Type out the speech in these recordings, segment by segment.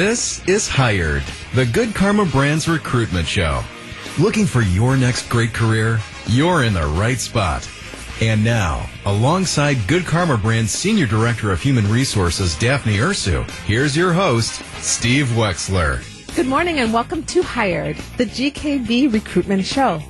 This is Hired, the Good Karma Brands recruitment show. Looking for your next great career? You're in the right spot. And now, alongside Good Karma Brand's Senior Director of Human Resources, Daphne Ursu, here's your host, Steve Wexler. Good morning and welcome to Hired, the GKB recruitment show.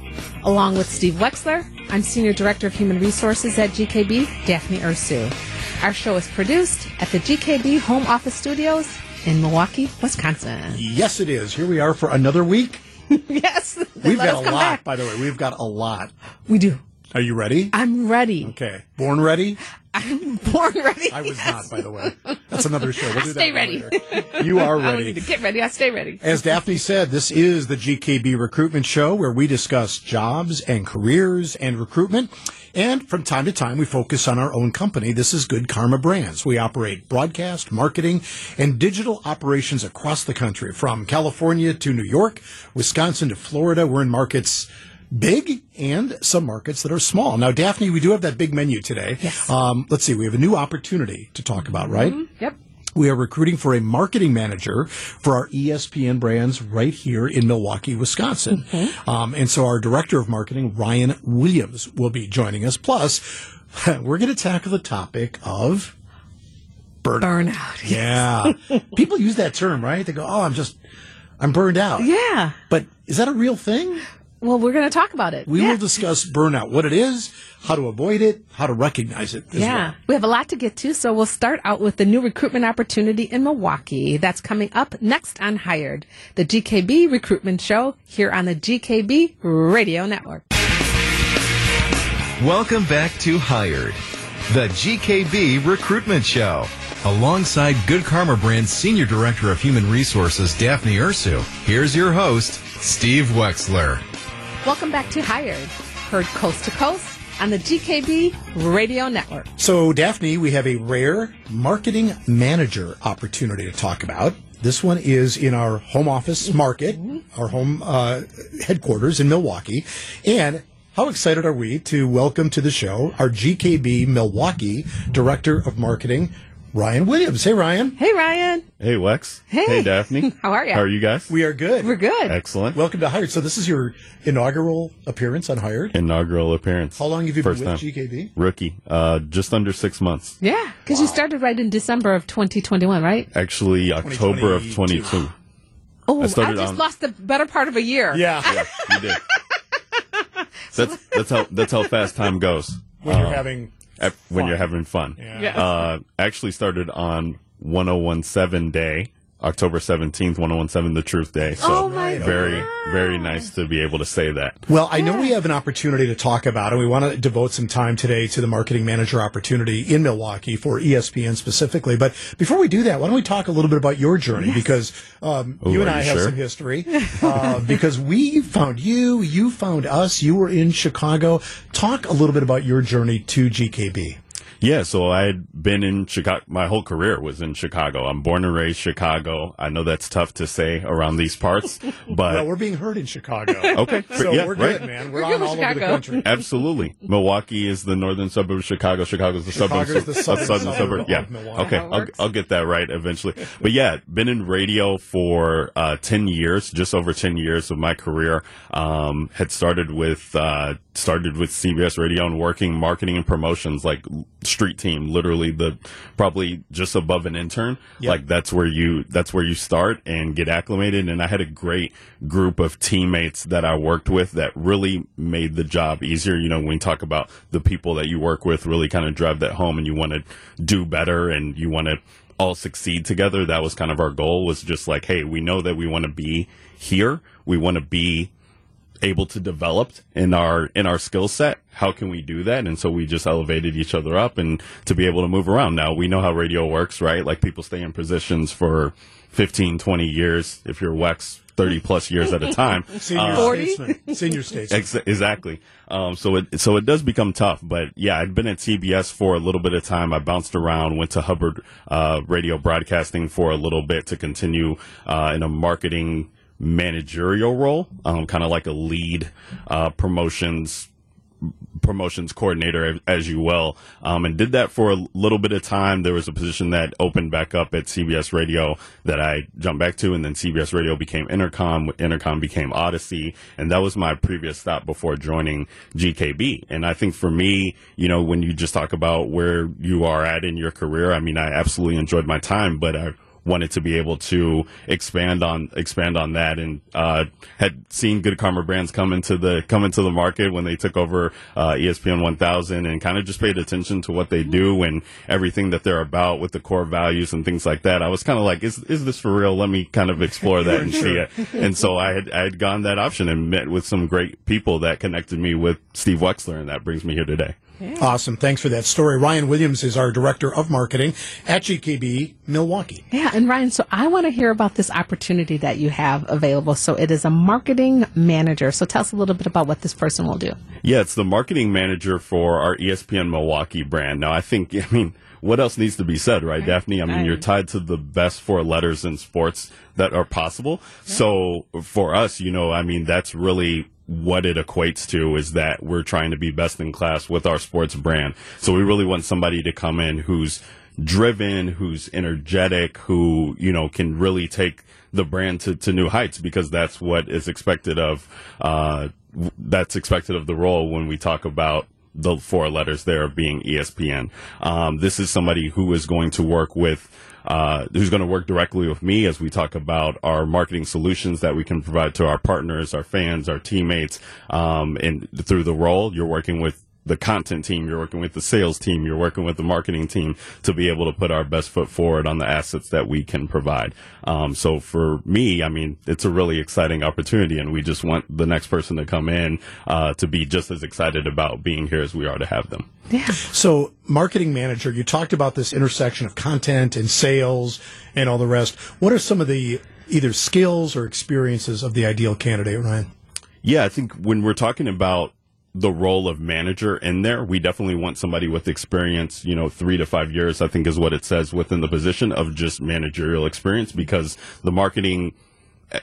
Along with Steve Wexler, I'm Senior Director of Human Resources at GKB, Daphne Ursu. Our show is produced at the GKB Home Office Studios in Milwaukee, Wisconsin. Yes, it is. Here we are for another week. yes. We've got a lot, back. by the way. We've got a lot. We do. Are you ready? I'm ready. Okay. Born ready? I'm born ready. I was not, by the way. That's another show. We'll do Stay ready. later. You are I don't need ready. to get ready. I stay ready. As Daphne said, this is the GKB Recruitment Show where we discuss jobs and careers and recruitment. And from time to time, we focus on our own company. This is Good Karma Brands. We operate broadcast, marketing, and digital operations across the country from California to New York, Wisconsin to Florida. We're in markets big and some markets that are small. Now, Daphne, we do have that big menu today. Yes. Um, let's see. We have a new opportunity to talk about, right? Yep. We are recruiting for a marketing manager for our ESPN brands right here in Milwaukee, Wisconsin. Um, and so our director of marketing, Ryan Williams, will be joining us. Plus, we're going to tackle the topic of burnout. Burnout. Yeah. People use that term, right? They go, oh, I'm just, I'm burned out. Yeah. But is that a real thing? Well, we're going to talk about it. We yeah. will discuss burnout, what it is, how to avoid it, how to recognize it as Yeah, well. we have a lot to get to, so we'll start out with the new recruitment opportunity in Milwaukee. That's coming up next on Hired, the GKB recruitment show here on the GKB Radio Network. Welcome back to Hired, the GKB recruitment show. Alongside Good Karma Brand's Senior Director of Human Resources, Daphne Ursu, here's your host, Steve Wexler. Welcome back to Hired, heard coast to coast on the GKB Radio Network. So, Daphne, we have a rare marketing manager opportunity to talk about. This one is in our home office market, our home uh, headquarters in Milwaukee. And how excited are we to welcome to the show our GKB Milwaukee Director of Marketing, Ryan Williams. Hey, Ryan. Hey, Ryan. Hey, Wex. Hey. Daphne. How are you? How are you guys? We are good. We're good. Excellent. Welcome to Hired. So, this is your inaugural appearance on Hired. Inaugural appearance. How long have you First been with time. GKB? Rookie. Uh, just under six months. Yeah, because you started right in December of 2021, right? Actually, October of 2022. 22. Oh, I, started just on- lost the better part of a year. Yeah. Yeah, you did. that's that's how that's how fast time goes. when you're having. Ep- when Fun. you're having fun. Yeah. Uh, actually started on 1017 day, October 17th, 1017 the truth day. So Oh my very very nice to be able to say that. Well, I know we have an opportunity to talk about, and we want to devote some time today to the marketing manager opportunity in Milwaukee for ESPN specifically. But before we do that, why don't we talk a little bit about your journey? Because um, Ooh, you and I you have sure? some history. Uh, because we found you, you found us, you were in Chicago. Talk a little bit about your journey to GKB. Yeah, so I had been in Chicago. My whole career was in Chicago. I'm born and raised Chicago. I know that's tough to say around these parts, but Well, we're being heard in Chicago. okay, So yeah, we're right. good, man. We're, We're on with all over the country. Absolutely. Milwaukee is the northern suburb of Chicago. Chicago's the Chicago's suburb, the southern southern suburb suburb. Yeah. Okay. I'll. I'll get that right eventually. But yeah, been in radio for uh, 10 years, just over 10 years of my career. Um, had started with, uh, started with CBS radio and working marketing and promotions like street team, literally the, probably just above an intern. Like that's where you, that's where you start and get acclimated. And I had a great group of teammates that I worked with that really made the job easier. You know, when you talk about the people that you work with really kind of drive that home and you want to do better and you want to all succeed together. That was kind of our goal was just like, Hey, we know that we want to be here. We want to be able to develop in our in our skill set how can we do that and so we just elevated each other up and to be able to move around now we know how radio works right like people stay in positions for 15 20 years if you're wex 30 plus years at a time Senior 40? statesman. Senior statesman. Ex- exactly. Um, so it so it does become tough, but yeah, I'd been at CBS for a little bit of time. I bounced around, went to Hubbard uh, Radio Broadcasting for a little bit to continue uh, in a marketing managerial role, um, kind of like a lead uh, promotions promotions coordinator as you will, um, and did that for a little bit of time. There was a position that opened back up at CBS Radio that I jumped back to, and then CBS Radio became Entercom Entercom became Audacy and that was my previous stop before joining GKB. And I think for me, you know, when you just talk about where you are at in your career, I mean, I absolutely enjoyed my time, but I wanted to be able to expand on expand on that and uh, had seen good karma brands come into the come into the market when they took over uh, espn 1000 and kind of just paid attention to what they do and everything that they're about with the core values and things like that. I was kind of like is, is this for real? Let me kind of explore that and see it. And so i had i had gone that option and met with some great people that connected me with steve wexler and that brings me here today yeah. Awesome. Thanks for that story. Ryan Williams is our director of marketing at GKB Milwaukee. Yeah. And Ryan, so I want to hear about this opportunity that you have available. So it is a marketing manager. So tell us a little bit about what this person will do. Yeah. It's the marketing manager for our ESPN Milwaukee brand. Now, I think, I mean, what else needs to be said, right, right. Daphne? I mean, right. you're tied to the best four letters in sports that are possible. Yeah. So for us, you know, I mean, that's really what it equates to is that we're trying to be best in class with our sports brand. So we really want somebody to come in who's driven, who's energetic, who, you know, can really take the brand to, to new heights because that's what is expected of, uh, that's expected of the role when we talk about the four letters there being ESPN. Um, this is somebody who is going to work with uh, who's going to work directly with me as we talk about our marketing solutions that we can provide to our partners, our fans, our teammates, um, and through the role, you're working with the content team, you're working with the sales team, you're working with the marketing team to be able to put our best foot forward on the assets that we can provide. Um, so for me, I mean, it's a really exciting opportunity, and we just want the next person to come in uh, to be just as excited about being here as we are to have them. Yeah. So, marketing manager, you talked about this intersection of content and sales and all the rest. What are some of the either skills or experiences of the ideal candidate, Ryan? Yeah, I think when we're talking about the role of manager in there. We definitely want somebody with experience, you know, three to five years, I think is what it says within the position of just managerial experience because the marketing,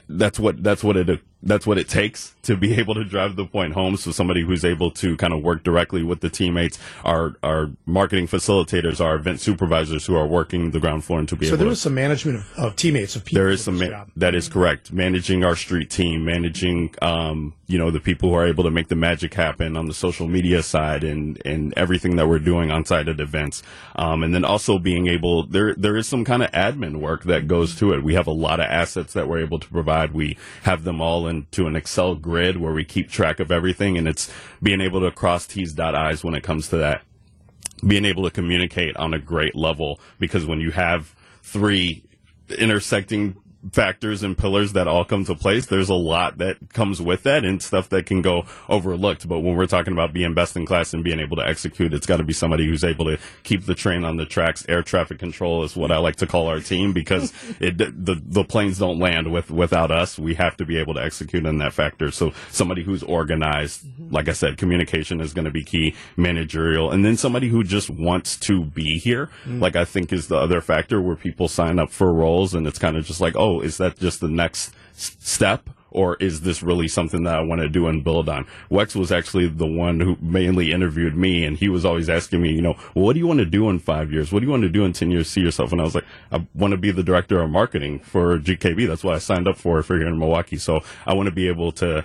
that's what, that's what it that's what it takes to be able to drive the point home. So somebody who's able to kind of work directly with the teammates, our our marketing facilitators, our event supervisors who are working the ground floor and to be so able. So there is some management of, of, teammates of people. There is some ma- that is correct. Managing our street team, managing um, you know the people who are able to make the magic happen on the social media side and and everything that we're doing on site at events, um, and then also being able there there is some kind of admin work that goes to it. We have a lot of assets that we're able to provide. We have them all into an Excel grid where we keep track of everything, and it's being able to cross T's dot I's when it comes to that. Being able to communicate on a great level because when you have three intersecting factors and pillars that all come to place. There's a lot that comes with that and stuff that can go overlooked. But when we're talking about being best in class and being able to execute, it's got to be somebody who's able to keep the train on the tracks. Air traffic control is what I like to call our team because it, the, the planes don't land with, without us. We have to be able to execute on that factor. So somebody who's organized, mm-hmm. like I said, communication is going to be key, managerial, and then somebody who just wants to be here. Mm-hmm. Like I think is the other factor where people sign up for roles and it's kind of just like, oh, is that just the next step? Or is this really something that I want to do and build on? Wex was actually the one who mainly interviewed me, and he was always asking me, you know, well, what do you want to do in five years? What do you want to do in 10 years? See yourself. And I was like, I want to be the director of marketing for GKB. That's what I signed up for, for here in Milwaukee. So I want to be able to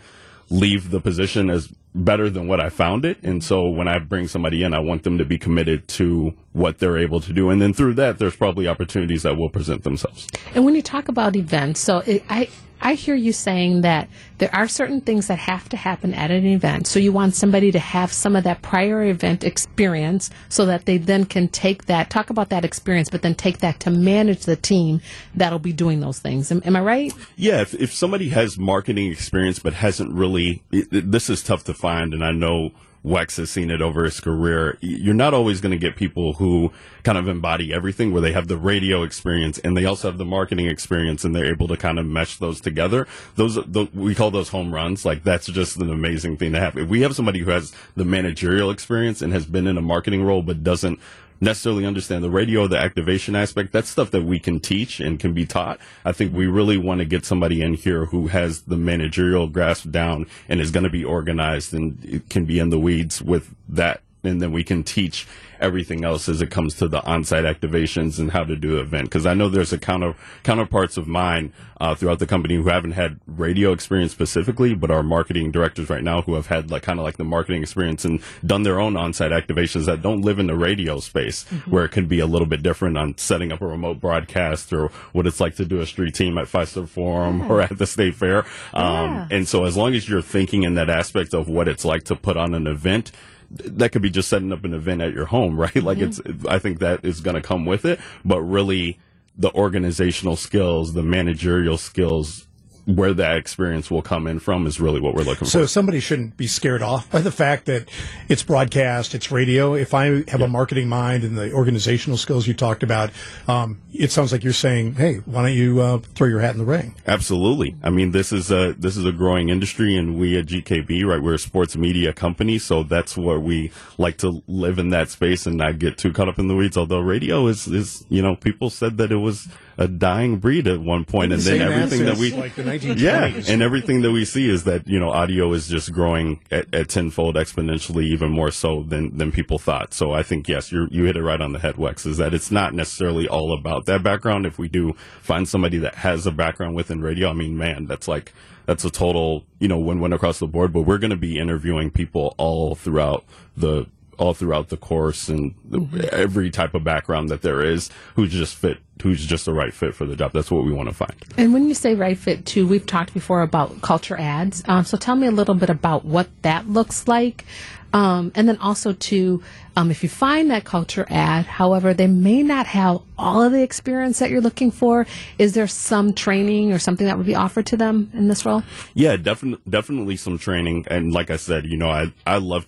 leave the position as better than what I found it. And so when I bring somebody in, I want them to be committed to what they're able to do. And then through that, there's probably opportunities that will present themselves. And when you talk about events, so it, I, I hear you saying that there are certain things that have to happen at an event. So you want somebody to have some of that prior event experience so that they then can take that, talk about that experience, but then take that to manage the team that'll be doing those things. Am, am I right? Yeah. If, if somebody has marketing experience but hasn't really, it, this is tough to find. And I know Wex has seen it over his career. You're not always going to get people who kind of embody everything where they have the radio experience and they also have the marketing experience and they're able to kind of mesh those together. Those, the, we call those home runs. Like that's just an amazing thing to have. If we have somebody who has the managerial experience and has been in a marketing role but doesn't necessarily understand the radio, the activation aspect. That's stuff that we can teach and can be taught. I think we really want to get somebody in here who has the managerial grasp down and is going to be organized and can be in the weeds with that. And then we can teach everything else as it comes to the on-site activations and how to do an event. Because I know there's a counter counterparts of mine uh, throughout the company who haven't had radio experience specifically, but are marketing directors right now who have had like kind of like the marketing experience and done their own on-site activations that don't live in the radio space, mm-hmm. where it can be a little bit different on setting up a remote broadcast or what it's like to do a street team at Fiserv Forum yeah. or at the State Fair. Um, yeah. And so as long as you're thinking in that aspect of what it's like to put on an event that could be just setting up an event at your home, right? Like mm-hmm. it's, I think that is going to come with it, but really the organizational skills, the managerial skills where that experience will come in from is really what we're looking so for. So somebody shouldn't be scared off by the fact that it's broadcast, it's radio. If I have yeah. a marketing mind and the organizational skills you talked about, um, it sounds like you're saying, "Hey, why don't you uh, throw your hat in the ring?" Absolutely. I mean, this is a this is a growing industry, and we at GKB, right, we're a sports media company, so that's where we like to live in that space and not get too caught up in the weeds. Although radio is is you know people said that it was a dying breed at one point, and then everything that we like the 1920s. yeah, and everything that we see is that you know audio is just growing at, at tenfold exponentially, even more so than than people thought. So I think yes, you you hit it right on the head, Wex. Is that it's not necessarily all about that background. If we do find somebody that has a background within radio, I mean, man, that's like that's a total you know win-win across the board. But we're going to be interviewing people all throughout the all throughout the course and mm-hmm. every type of background that there is who's just fit who's just the right fit for the job. That's what we want to find. And when you say right fit too we've talked before about culture adds. Um, so tell me a little bit about what that looks like. Um, and then also to um, if you find that culture add however they may not have all of the experience that you're looking for is there some training or something that would be offered to them in this role? Yeah definitely definitely some training. And like i said you know i, I love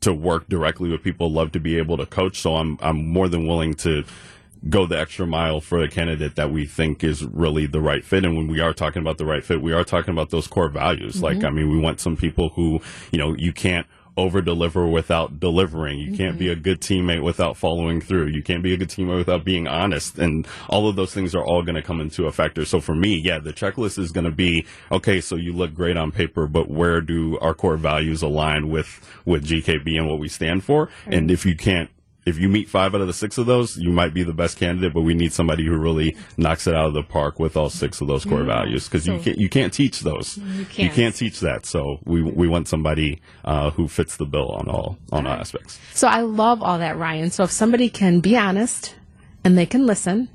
to work directly with people, love to be able to coach. So I'm I'm more than willing to go the extra mile for a candidate that we think is really the right fit. And when we are talking about the right fit, we are talking about those core values. Mm-hmm. Like, I mean, we want some people who, you know, you can't over deliver without delivering. You mm-hmm. can't be mm-hmm. a good teammate without following through. You can't be a good teammate without being honest. And all of those things are all going to come into a factor. So for me, yeah, the checklist is going to be, okay, so you look great on paper, but where do our core values align with, with GKB and what we stand for? Mm-hmm. And if you can't if you meet five out of the six of those, you might be the best candidate. But we need somebody who really knocks it out of the park with all six of those core mm-hmm. values because so you can't you can't teach those. You can't. you can't. teach that. So we we want somebody uh, who fits the bill on all on all, all aspects. So I love all that, Ryan. So if somebody can be honest and they can listen,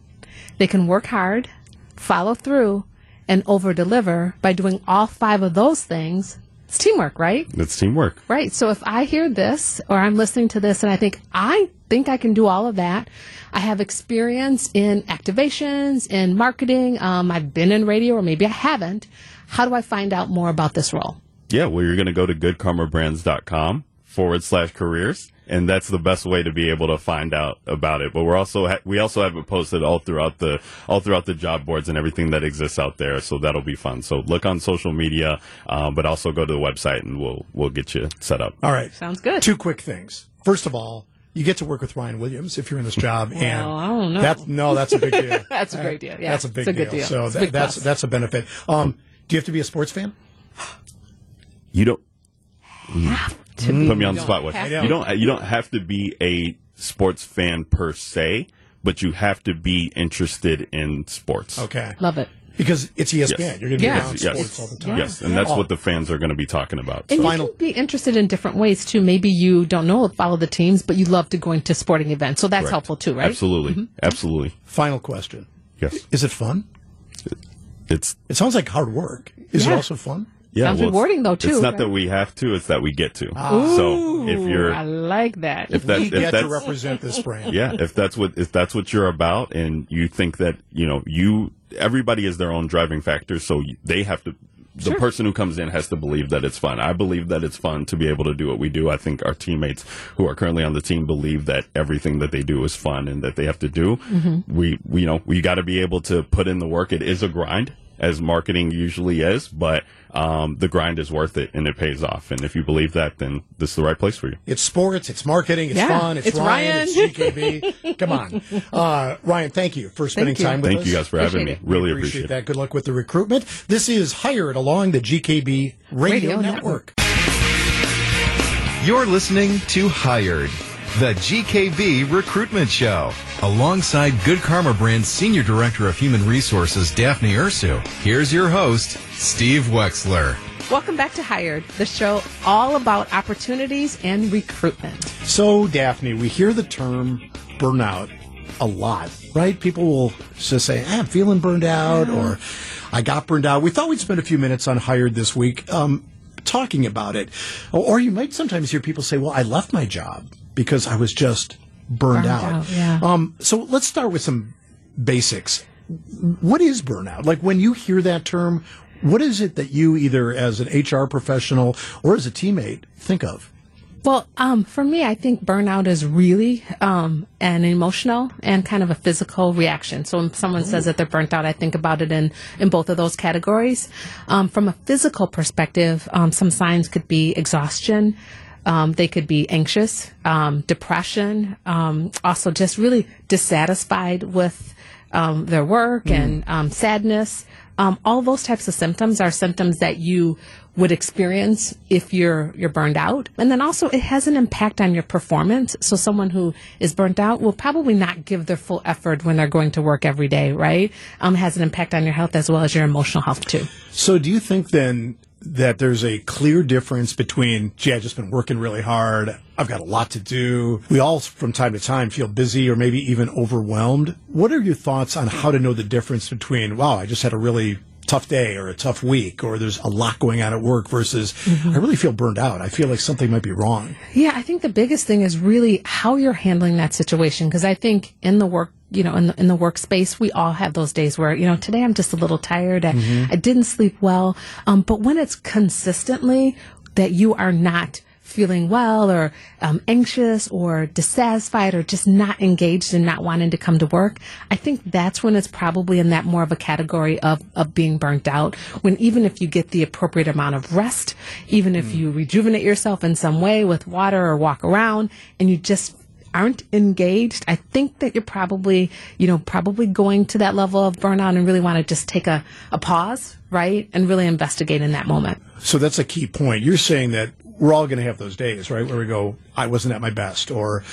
they can work hard, follow through, and over deliver by doing all five of those things, it's teamwork, right? It's teamwork. Right. So if I hear this or I'm listening to this and I think, I think I can do all of that. I have experience in activations, in marketing. Um, I've been in radio or maybe I haven't. How do I find out more about this role? Yeah, well, you're going to go to goodkarmabrands.com forward slash careers and that's the best way to be able to find out about it. But we're also ha- we also have it posted all throughout the all throughout the job boards and everything that exists out there. So that'll be fun. So look on social media, um, but also go to the website and we'll we'll get you set up. All right, sounds good. Two quick things. First of all. You get to work with Ryan Williams if you're in this job, well, and I don't know. That's, no, that's a big deal. that's a great deal. Yeah, that's a big a deal. deal. So that, that's that's a benefit. Um, do you have to be a sports fan? You don't have to mm. be. Put me on the spot. What you don't you don't have to be a sports fan per se, but you have to be interested in sports. Okay, love it. Because it's ESPN. Yes. You're going to be yes. around yes. sports all the time. Yes, and that's what the fans are going to be talking about. And so. you can be interested in different ways too. Maybe you don't know follow the teams, but you love to go into sporting events. So that's helpful too, right? Absolutely, mm-hmm. absolutely. Final question. Yes. Is it fun? It's. It sounds like hard work. Is yeah. it also fun? Yeah, Sounds well, rewarding though too. It's not right? that we have to; it's that we get to. Ah. So if you're, I like that. If that, we if get to represent this brand. Yeah, if that's what if that's what you're about, and you think that you know you everybody is their own driving factor, so they have to. The sure. person who comes in has to believe that it's fun. I believe that it's fun to be able to do what we do. I think our teammates who are currently on the team believe that everything that they do is fun and that they have to do. Mm-hmm. We, we, you know, we got to be able to put in the work. It is a grind as marketing usually is, but um, the grind is worth it and it pays off. And if you believe that, then this is the right place for you. It's sports, it's marketing, it's Yeah, fun, it's, it's Ryan, Ryan. it's GKB. Come on. Uh, Ryan, thank you for spending you. time with Thank us. Thank you guys for having me. Appreciate Really appreciate, appreciate, it. that. Good luck with the recruitment. This is Hired along the GKB Radio, Radio Network. You're listening to Hired, the GKB Recruitment Show. Alongside Good Karma Brand's Senior Director of Human Resources, Daphne Ursu, here's your host, Steve Wexler. Welcome back to Hired, the show all about opportunities and recruitment. So, Daphne, we hear the term burnout a lot, right? People will just say, "Ah, I'm feeling burned out or I got burned out. We thought we'd spend a few minutes on Hired this week um, talking about it. Or, or you might sometimes hear people say, Well, I left my job because I was just burned, Burned out. out, yeah. Um, so let's start with some basics. What is burnout? Like when you hear that term, what is it that you either as an HR professional or as a teammate think of? Well, um, for me, I think burnout is really um, an emotional and kind of a physical reaction. So when someone says that they're burnt out, I think about it in, in both of those categories. Um, from a physical perspective, um, some signs could be exhaustion. Um, they could be anxious, um, depression, um, also just really dissatisfied with um, their work and um, sadness. Um, all those types of symptoms are symptoms that you would experience if you're you're burned out, and then also it has an impact on your performance. So someone who is burnt out will probably not give their full effort when they're going to work every day, right? Um, has an impact on your health as well as your emotional health too. So, do you think then that there's a clear difference between, gee, I've just been working really hard, I've got a lot to do? We all, from time to time, feel busy or maybe even overwhelmed. What are your thoughts on how to know the difference between, wow, I just had a really tough day or a tough week or there's a lot going on at work versus mm-hmm. I really feel burned out. I feel like something might be wrong. Yeah, I think the biggest thing is really how you're handling that situation. Because I think in the work, you know, in the, in the workspace, we all have those days where, you know, today I'm just a little tired. I, I didn't sleep well. Um, but when it's consistently that you are not feeling well or um, anxious or dissatisfied or just not engaged and not wanting to come to work, I think that's when it's probably in that more of a category of, of being burnt out. When even if you get the appropriate amount of rest, even if you rejuvenate yourself in some way with water or walk around and you just aren't engaged, I think that you're probably, you know, probably going to that level of burnout and really want to just take a, a pause, right? And really investigate in that moment. So that's a key point. You're saying that we're all going to have those days, right? Where we go, I wasn't at my best or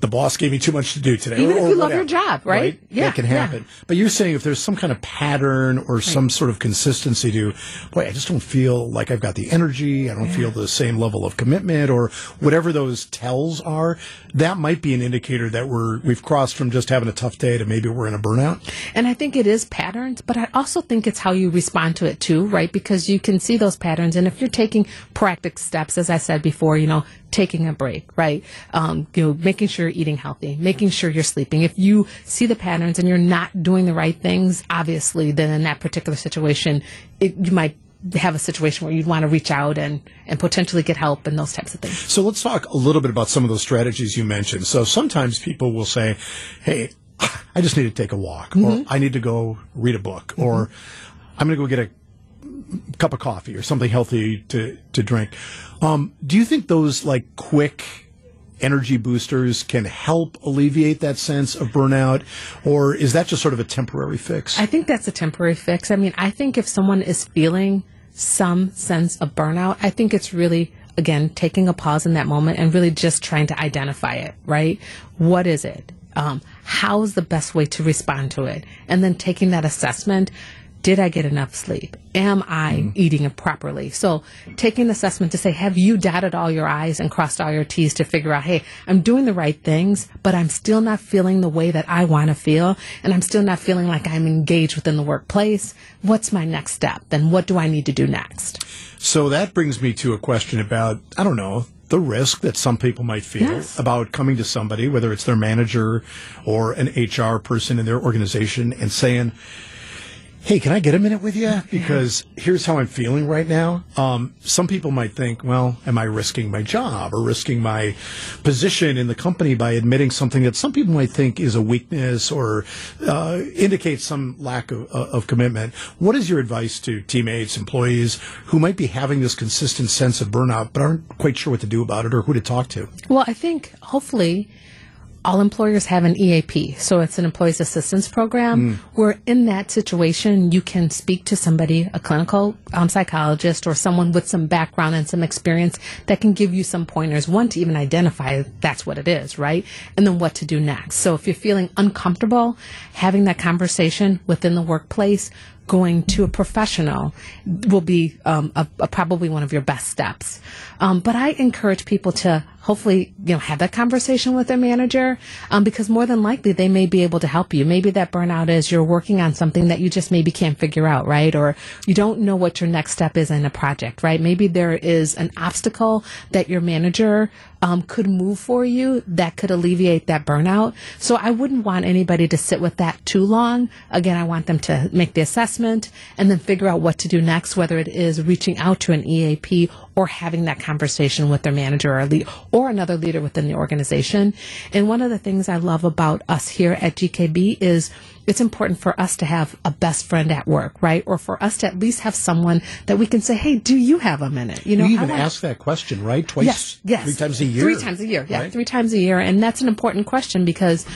the boss gave me too much to do today. Even or, if you love your job, right? Yeah, That can yeah. happen. But you're saying if there's some kind of pattern or some sort of consistency to, boy, I just don't feel like I've got the energy. I don't feel the same level of commitment or whatever those tells are. That might be an indicator that we're, we've crossed from just having a tough day to maybe we're in a burnout. And I think it is patterns, but I also think it's how you respond to it too, right? Because you can see those patterns. And if you're taking proactive steps, as I said before, you know, taking a break, right? Um, you know, making sure you're eating healthy, making sure you're sleeping. If you see the patterns and you're not doing the right things, obviously, then in that particular situation, it, you might have a situation where you'd want to reach out and, and potentially get help and those types of things. So let's talk a little bit about some of those strategies you mentioned. So sometimes people will say, Hey, I just need to take a walk or I need to go read a book or I'm going to go get a cup of coffee or something healthy to, to drink. Um, do you think those like quick energy boosters can help alleviate that sense of burnout or is that just sort of a temporary fix? I think that's a temporary fix. I mean, I think if someone is feeling some sense of burnout, I think it's really, again, taking a pause in that moment and really just trying to identify it, right? What is it? Um, how's the best way to respond to it? And then taking that assessment. Did I get enough sleep? Am I mm-hmm. eating properly? So taking an assessment to say, have you dotted all your I's and crossed all your T's to figure out, hey, I'm doing the right things, but I'm still not feeling the way that I want to feel. And I'm still not feeling like I'm engaged within the workplace. What's my next step? Then what do I need to do next? So that brings me to a question about, I don't know, the risk that some people might feel Yes. about coming to somebody, whether it's their manager or an HR person in their organization, and saying, Hey, can I get a minute with you? Because here's how I'm feeling right now. Um, some people might think, well, am I risking my job or risking my position in the company by admitting something that some people might think is a weakness or uh, indicates some lack of, uh, of commitment? What is your advice to teammates, employees who might be having this consistent sense of burnout but aren't quite sure what to do about it or who to talk to? Well, I think hopefully all employers have an EAP, so it's an employees assistance program. Where in that situation, you can speak to somebody, a clinical um, psychologist, or someone with some background and some experience that can give you some pointers. One to even identify that's what it is, right, and then what to do next. So if you're feeling uncomfortable having that conversation within the workplace, going to a professional will be um, a, a probably one of your best steps. Um, but I encourage people to hopefully you know have that conversation with their manager um, because more than likely they may be able to help you. Maybe that burnout is you're working on something that you just maybe can't figure out, right? Or you don't know what your next step is in a project, right? Maybe there is an obstacle that your manager um, could move for you that could alleviate that burnout. So I wouldn't want anybody to sit with that too long. Again, I want them to make the assessment and then figure out what to do next, whether it is reaching out to an EAP or having that conversation with their manager or lead, or another leader within the organization. And one of the things I love about us here at GKB is it's important for us to have a best friend at work, right? Or for us to at least have someone that we can say, "Hey, do you have a minute?" You know, You I even ask that question, right? Twice, Yes, yes. three times a year. Three times a year, yeah, right? three times a year, and that's an important question because.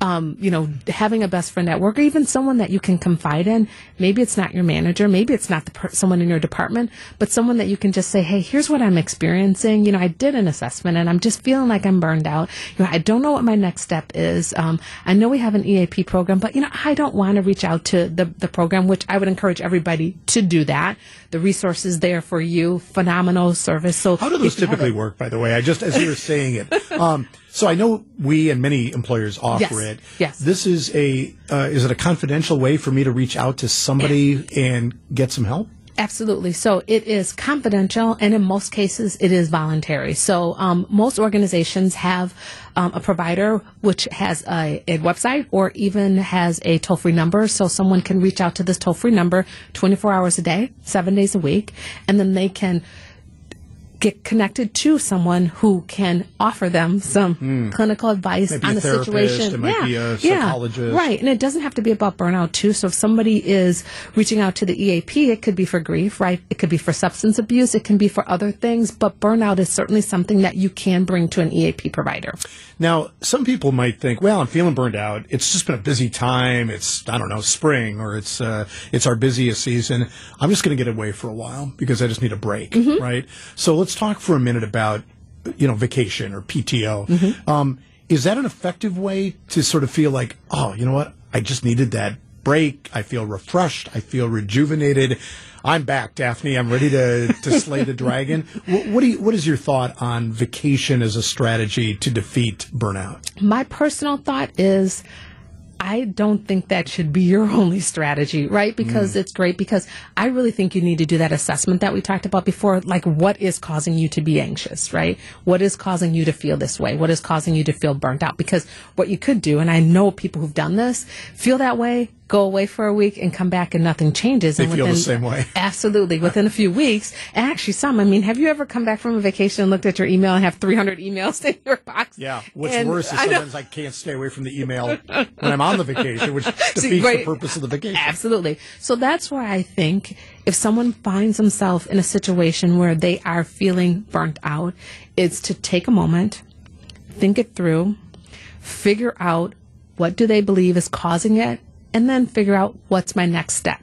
Um, you know, having a best friend at work, or even someone that you can confide in. Maybe it's not your manager, maybe it's not the per- someone in your department, but someone that you can just say, "Hey, here's what I'm experiencing. You know, I did an assessment, and I'm just feeling like I'm burned out. You know, I don't know what my next step is. Um, I know we have an EAP program, but you know, I don't want to reach out to the the program, which I would encourage everybody to do that. The resources there for you, phenomenal service. So How do those if you have typically work, by the way? I just, as you were saying it. Um, so I know we and many employers offer Yes, it. yes. This is a, uh, is it a confidential way for me to reach out to somebody and get some help? Absolutely. So it is confidential, and in most cases, it is voluntary. So um, most organizations have um, a provider which has a, a website or even has a toll free number. So someone can reach out to this toll free number 24 hours a day, seven days a week, and then they can get connected to someone who can offer them some clinical advice Maybe on the situation. yeah, yeah, right. And it doesn't have to be about burnout too. So if somebody is reaching out to the EAP, it could be for grief, right? It could be for substance abuse. It can be for other things. But burnout is certainly something that you can bring to an EAP provider. Now, some people might think, well, I'm feeling burned out. It's just been a busy time. It's, I don't know, spring or it's, uh, it's our busiest season. I'm just going to get away for a while because I just need a break, right? So let's talk for a minute about, you know, vacation or PTO. Um, is that an effective way to sort of feel like, oh, you know what? I just needed that break. I feel refreshed. I feel rejuvenated. I'm back, Daphne. I'm ready to, to slay the dragon. What, what do you, what is your thought on vacation as a strategy to defeat burnout? My personal thought is I don't think that should be your only strategy, right? Because mm. it's great because I really think you need to do that assessment that we talked about before. Like, what is causing you to be anxious, right? What is causing you to feel this way? What is causing you to feel burnt out? Because what you could do, and I know people who've done this, feel that way, go away for a week and come back and nothing changes. They and feel the same way. Absolutely. Within a few weeks, actually some, I mean, have you ever come back from a vacation and looked at your email and have 300 emails in your box? Yeah. What's And worse is I know- sometimes I, can't stay away from the email when I'm on the vacation, which defeats See, the purpose of the vacation. Absolutely. So that's where I think if someone finds themselves in a situation where they are feeling burnt out, it's to take a moment, think it through, figure out what do they believe is causing it, and then figure out what's my next step.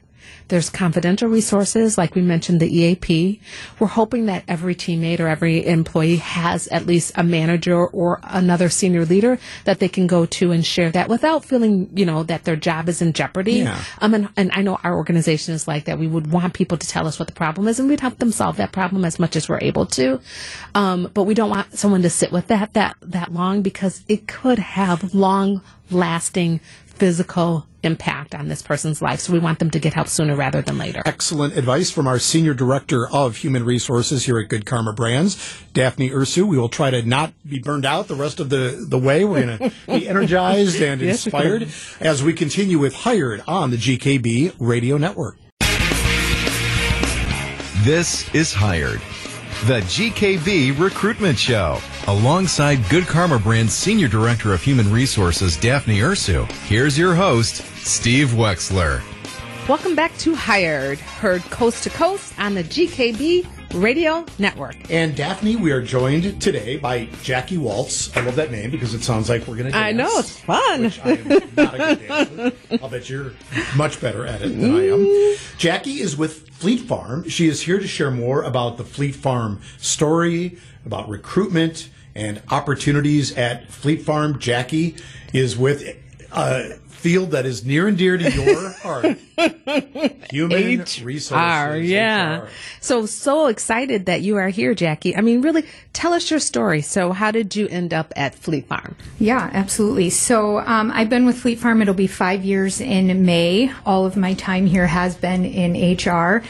There's confidential resources, like we mentioned, the EAP. We're hoping that every teammate or every employee has at least a manager or another senior leader that they can go to and share that without feeling, you know, that their job is in jeopardy. Yeah. Um, and, and I know our organization is like that. We would want people to tell us what the problem is, and we'd help them solve that problem as much as we're able to. Um, but we don't want someone to sit with that that that long because it could have long lasting physical impact on this person's life. So we want them to get help sooner rather than later. Excellent advice from our Senior Director of Human Resources here at Good Karma Brands, Daphne Ursu. We will try to not be burned out the rest of the, the way. We're going to be energized and Yes. inspired as we continue with Hired on the GKB Radio Network. This is Hired, the GKB Recruitment Show. Alongside Good Karma Brand's Senior Director of Human Resources, Daphne Ursu, here's your host, Steve Wexler. Welcome back to Hired, heard coast to coast on the GKB Radio Network. And Daphne, we are joined today by Jackie Waltz. I love that name because it sounds like we're going to dance. I know, it's fun. Which I am not a good dancer. I'll bet you're much better at it than I am. Mm. Jackie is with Fleet Farm. She is here to share more about the Fleet Farm story, about recruitment and opportunities at Fleet Farm. Jackie is with a field that is near and dear to your heart. Human resources. HR, yeah. HR. So, so excited that you are here, Jackie. I mean, really, tell us your story. So, how did you end up at Fleet Farm? Yeah, absolutely. So um, I've been with Fleet Farm. It'll be five years in May. All of my time here has been in HR.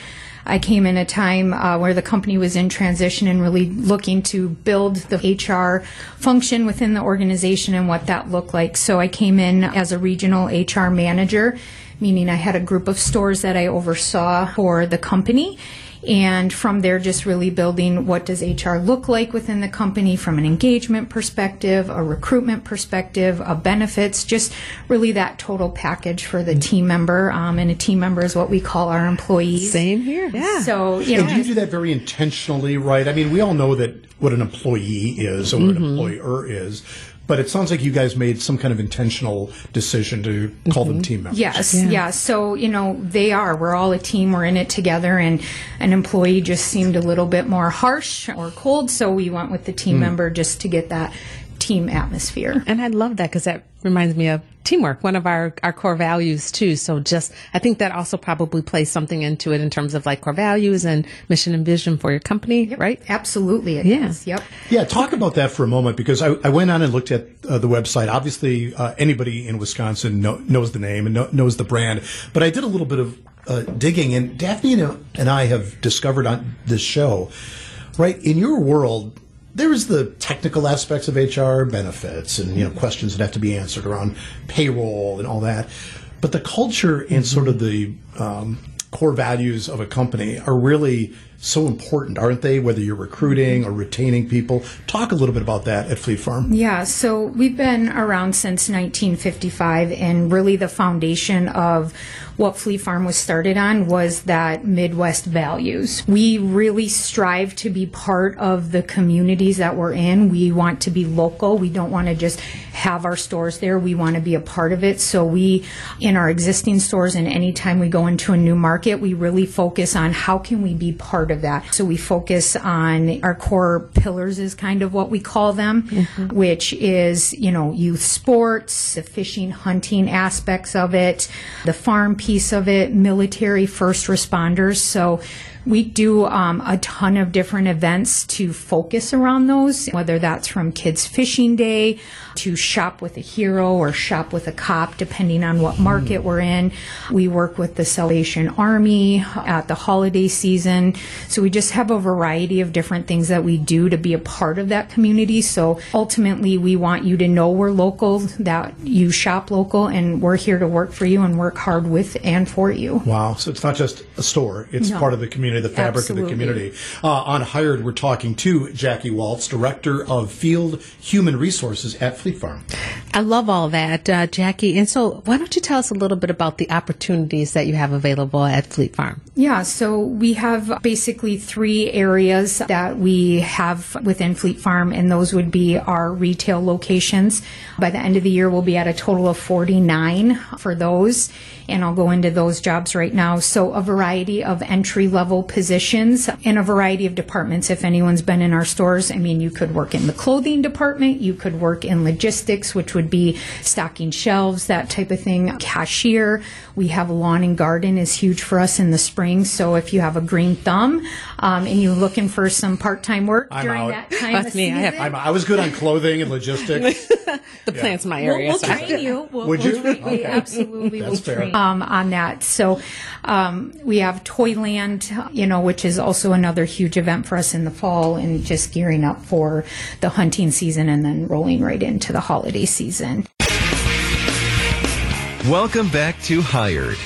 I came in a time uh, where the company was in transition and really looking to build the HR function within the organization and what that looked like. So I came in as a regional HR manager, meaning I had a group of stores that I oversaw for the company and from there just really building what does hr look like within the company from an engagement perspective a recruitment perspective a benefits just really that total package for the team member um, and a team member is what we call our employees Same here. Yeah. so you know And do you do that very intentionally, right? I mean, we all know that what an employee is or what Mm-hmm. an employer is, but it sounds like you guys made some kind of intentional decision to call Mm-hmm. them team members. Yes, yeah. So, you know, they are. We're all a team. We're in it together. And an employee just seemed a little bit more harsh or cold. So we went with the team Hmm. member just to get that team atmosphere. And I love that because that reminds me of teamwork, one of our, our core values too. So just, I think that also probably plays something into it in terms of like core values and mission and vision for your company, right? Absolutely. It Yeah. is. Yep. Yeah, talk about that for a moment because I, I went on and looked at uh, the website. Obviously, uh, anybody in Wisconsin know, knows the name and know, knows the brand, but I did a little bit of uh, digging, and Daphne and- and I have discovered on this show, right, in your world, there's the technical aspects of HR benefits and you know questions that have to be answered around payroll and all that, but the culture and sort of the um, core values of a company are really so important, aren't they? Whether you're recruiting or retaining people. Talk a little bit about that at Fleet Farm. Yeah, so we've been around since 1955, and really the foundation of what Fleet Farm was started on was that Midwest values. We really strive to be part of the communities that we're in. We want to be local. We don't want to just have our stores there. We want to be a part of it. So we, in our existing stores and anytime we go into a new market, we really focus on how can we be part of that. So we focus on our core pillars is kind of what we call them, mm-hmm. which is, you know, youth sports, the fishing, hunting aspects of it, the farm piece of it, military first responders. So we do um, a ton of different events to focus around those, whether that's from Kids Fishing Day to Shop with a Hero or Shop with a Cop, depending on what market we're in. We work with the Salvation Army at the holiday season. So we just have a variety of different things that we do to be a part of that community. So ultimately, we want you to know we're local, that you shop local, and we're here to work for you and work hard with and for you. Wow. So it's not just a store, it's No. part of the community, the fabric of the community. Uh, on Hired, we're talking to Jackie Waltz, Director of Field Human Resources at Fleet Farm. I love all that, uh, Jackie. And so, why don't you tell us a little bit about the opportunities that you have available at Fleet Farm? Yeah, so we have basically three areas that we have within Fleet Farm, and those would be our retail locations. By the end of the year, we'll be at a total of 49 for those, and I'll go into those jobs right now. So, a variety of entry level positions in a variety of departments. If anyone's been in our stores, I mean, you could work in the clothing department, you could work in logistics, which would would be stocking shelves, that type of thing. Cashier, we have lawn and garden is huge for us in the spring. So if you have a green thumb um, and you're looking for some part-time work I'm during out. that time That's of me. I season, have- I'm, I was good on clothing and logistics. The plant's my We'll, area. we'll so- train you. We'll, Would we'll you? train- We Okay. absolutely will fair. train um, on that. So um, we have Toyland, you know, which is also another huge event for us in the fall, and just gearing up for the hunting season, and then rolling right into the holiday season. Welcome back to Hired,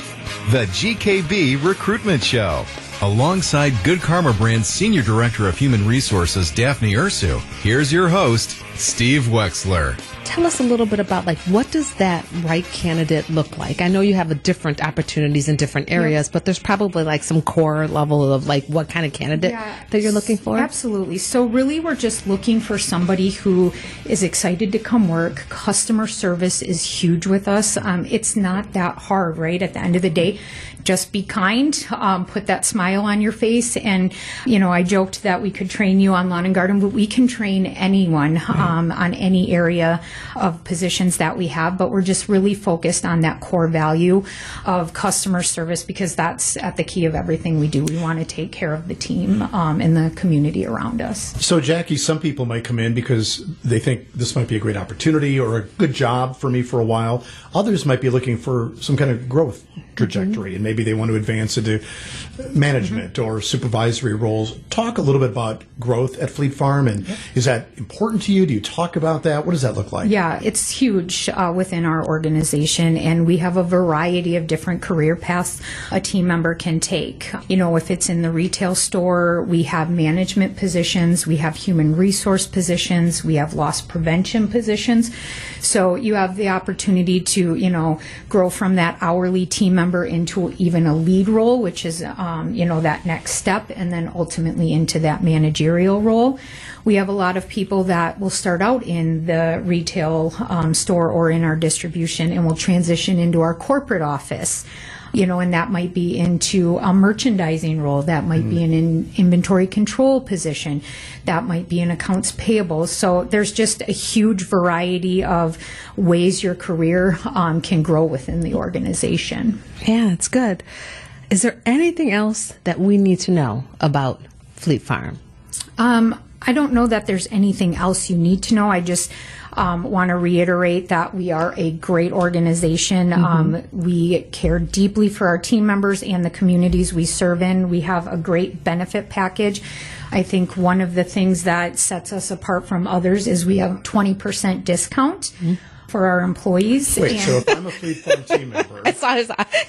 the GKB Recruitment Show. Alongside Good Karma Brand's Senior Director of Human Resources, Daphne Ursu, here's your host, Steve Wexler. Tell us a little bit about like what does that right candidate look like? I know you have a different opportunities in different areas, but there's probably like some core level of like what kind of candidate that you're looking for. Absolutely. So really we're just looking for somebody who is excited to come work. Customer service is huge with us. Um, it's not that hard, right? At the end of the day, just be kind, um, put that smile on your face. And, you know, I joked that we could train you on lawn and garden, but we can train anyone um, on any area of positions that we have. But we're just really focused on that core value of customer service because that's at the key of everything we do. We want to take care of the team um, and the community around us. So, Jackie, some people might come in because they think this might be a great opportunity or a good job for me for a while. Others might be looking for some kind of growth trajectory, and maybe they want to advance into management or supervisory roles. Talk a little bit about growth at Fleet Farm, and is that important to you? Do you talk about that? What does that look like? Yeah, it's huge uh, within our organization, and we have a variety of different career paths a team member can take. You know, if it's in the retail store, we have management positions, we have human resource positions, we have loss prevention positions. So you have the opportunity to, you know, grow from that hourly team member into even a lead role, which is, um, you know, that next step, and then ultimately into that managerial role. We have a lot of people that will start out in the retail um, store or in our distribution and will transition into our corporate office. You know, and that might be into a merchandising role, that might be an in inventory control position, that might be an accounts payable. So there's just a huge variety of ways your career um, can grow within the organization. Yeah, it's good. Is there anything else that we need to know about Fleet Farm? Um, I don't know that there's anything else you need to know. I just um, want to reiterate that we are a great organization. Um, we care deeply for our team members and the communities we serve in. We have a great benefit package. I think one of the things that sets us apart from others is we have 20% discount for our employees. Wait, and- so if I'm a Fleet Farm team member, I saw his eye.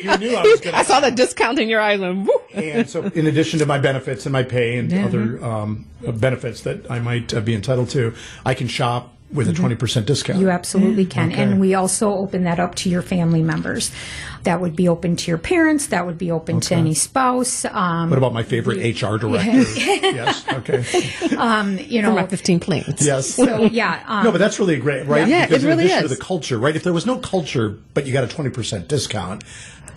You knew I was gonna I saw the discount in your eyes and and so in addition to my benefits and my pay and other um, benefits that I might uh, be entitled to, I can shop with a 20% discount. You absolutely can. Okay. And we also open that up to your family members. That would be open to your parents. That would be open to any spouse. Um, what about my favorite HR director? yes. Okay. you For know, my 15 planes. Yes. so yeah. Um, No, but that's really great, right? Yeah, because it really in addition is. to the culture, right? If there was no culture, but you got a 20% discount,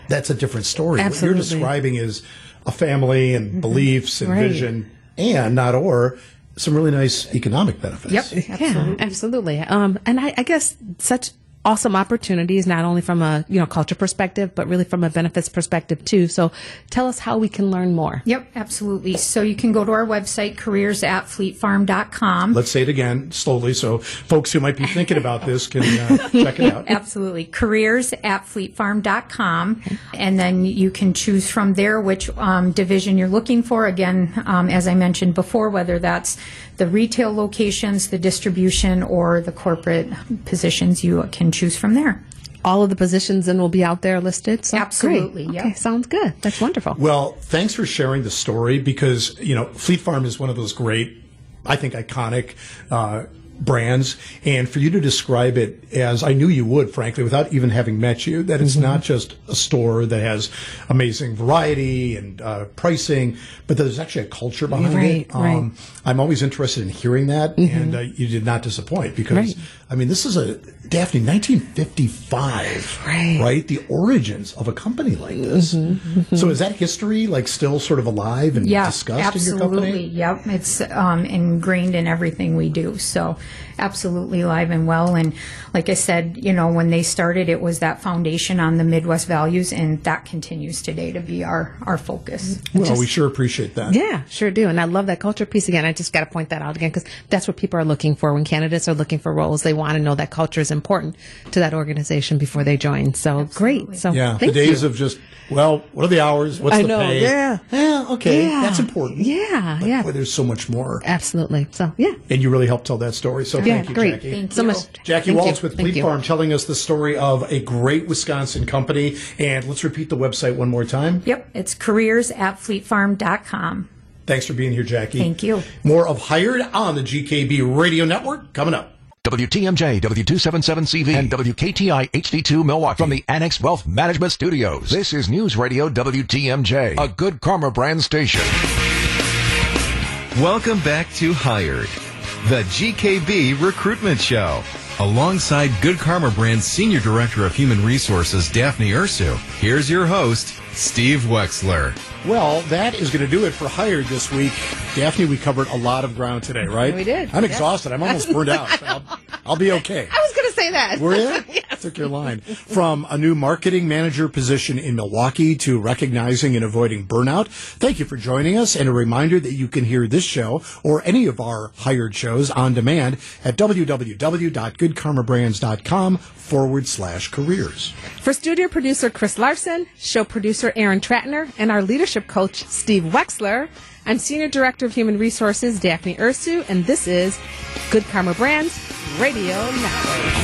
that's a different story. Absolutely. What you're describing is a family and beliefs and Right. vision and not or some really nice economic benefits. Yep. Yeah, absolutely. Um, and I, I guess such awesome opportunities, not only from a you know culture perspective, but really from a benefits perspective too. So, tell us how we can learn more. Yep, absolutely. So you can go to our website, careers at fleetfarm.com. Let's say it again slowly so folks who might be thinking about this can uh, check it out. Absolutely. Careers at fleetfarm.com. And then you can choose from there which um, division you're looking for. Again, um, as I mentioned before, whether that's the retail locations, the distribution, or the corporate positions, you can choose from there. All of the positions then will be out there listed. So Absolutely, Great. yep. Okay, sounds good. That's wonderful. Well, thanks for sharing the story because, you know, Fleet Farm is one of those great, I think, iconic uh, brands. And for you to describe it as I knew you would, frankly, without even having met you, that it's not just a store that has amazing variety and uh, pricing, but there's actually a culture behind Right, it. right. I'm always interested in hearing that, and uh, you did not disappoint because, Right. I mean, this is a Daphne 1955, Right. right? The origins of a company like this. So is that history like still sort of alive and Yeah, discussed absolutely. in your company? Absolutely, yep, it's um, ingrained in everything we do. So absolutely alive and well. And like I said, you know, when they started, it was that foundation on the Midwest values, and that continues today to be our, our focus. Well, we sure appreciate that. Yeah, sure do. And I love that culture piece again. I just got to point that out again because that's what people are looking for when candidates are looking for roles. They want to know that culture is important to that organization before they join. So great. So Yeah, the days you. of just well, what are the hours? What's I the know, pay? yeah. yeah, okay, Yeah. that's important. Yeah, But, yeah. boy, there's so much more, Absolutely. So yeah. and you really helped tell that story. So Yeah, thank you, great. Jackie. Thank you. so much. Jackie Thank Waltz you. with Fleet. Farm telling us the story of a great Wisconsin company. And let's repeat the website one more time. Yep, it's careers at fleetfarm.com. Thanks for being here, Jackie. Thank you. More of Hired on the GKB Radio Network coming up. WTMJ, W277CV, and WKTI HD2 Milwaukee from the Annex Wealth Management Studios. This is News Radio WTMJ, a good karma brand station. Welcome back to Hired, the GKB Recruitment Show. Alongside Good Karma Brand's Senior Director of Human Resources, Daphne Ursu, here's your host, Steve Wexler. Well, that is going to do it for Hired this week. Daphne, we covered a lot of ground today, right? We did, I'm yeah. exhausted. I'm almost burned out. I'll, I'll be okay. I was going to say that. Were you? Took your line. From a new marketing manager position in Milwaukee to recognizing and avoiding burnout. Thank you for joining us. And a reminder that you can hear this show or any of our hired shows on demand at www.goodkarmabrands.com forward slash careers. For studio producer Chris Larson, show producer Aaron Tratner, and our leadership coach Steve Wexler, I'm Senior Director of Human Resources Daphne Ursu, and this is Good Karma Brands Radio Network.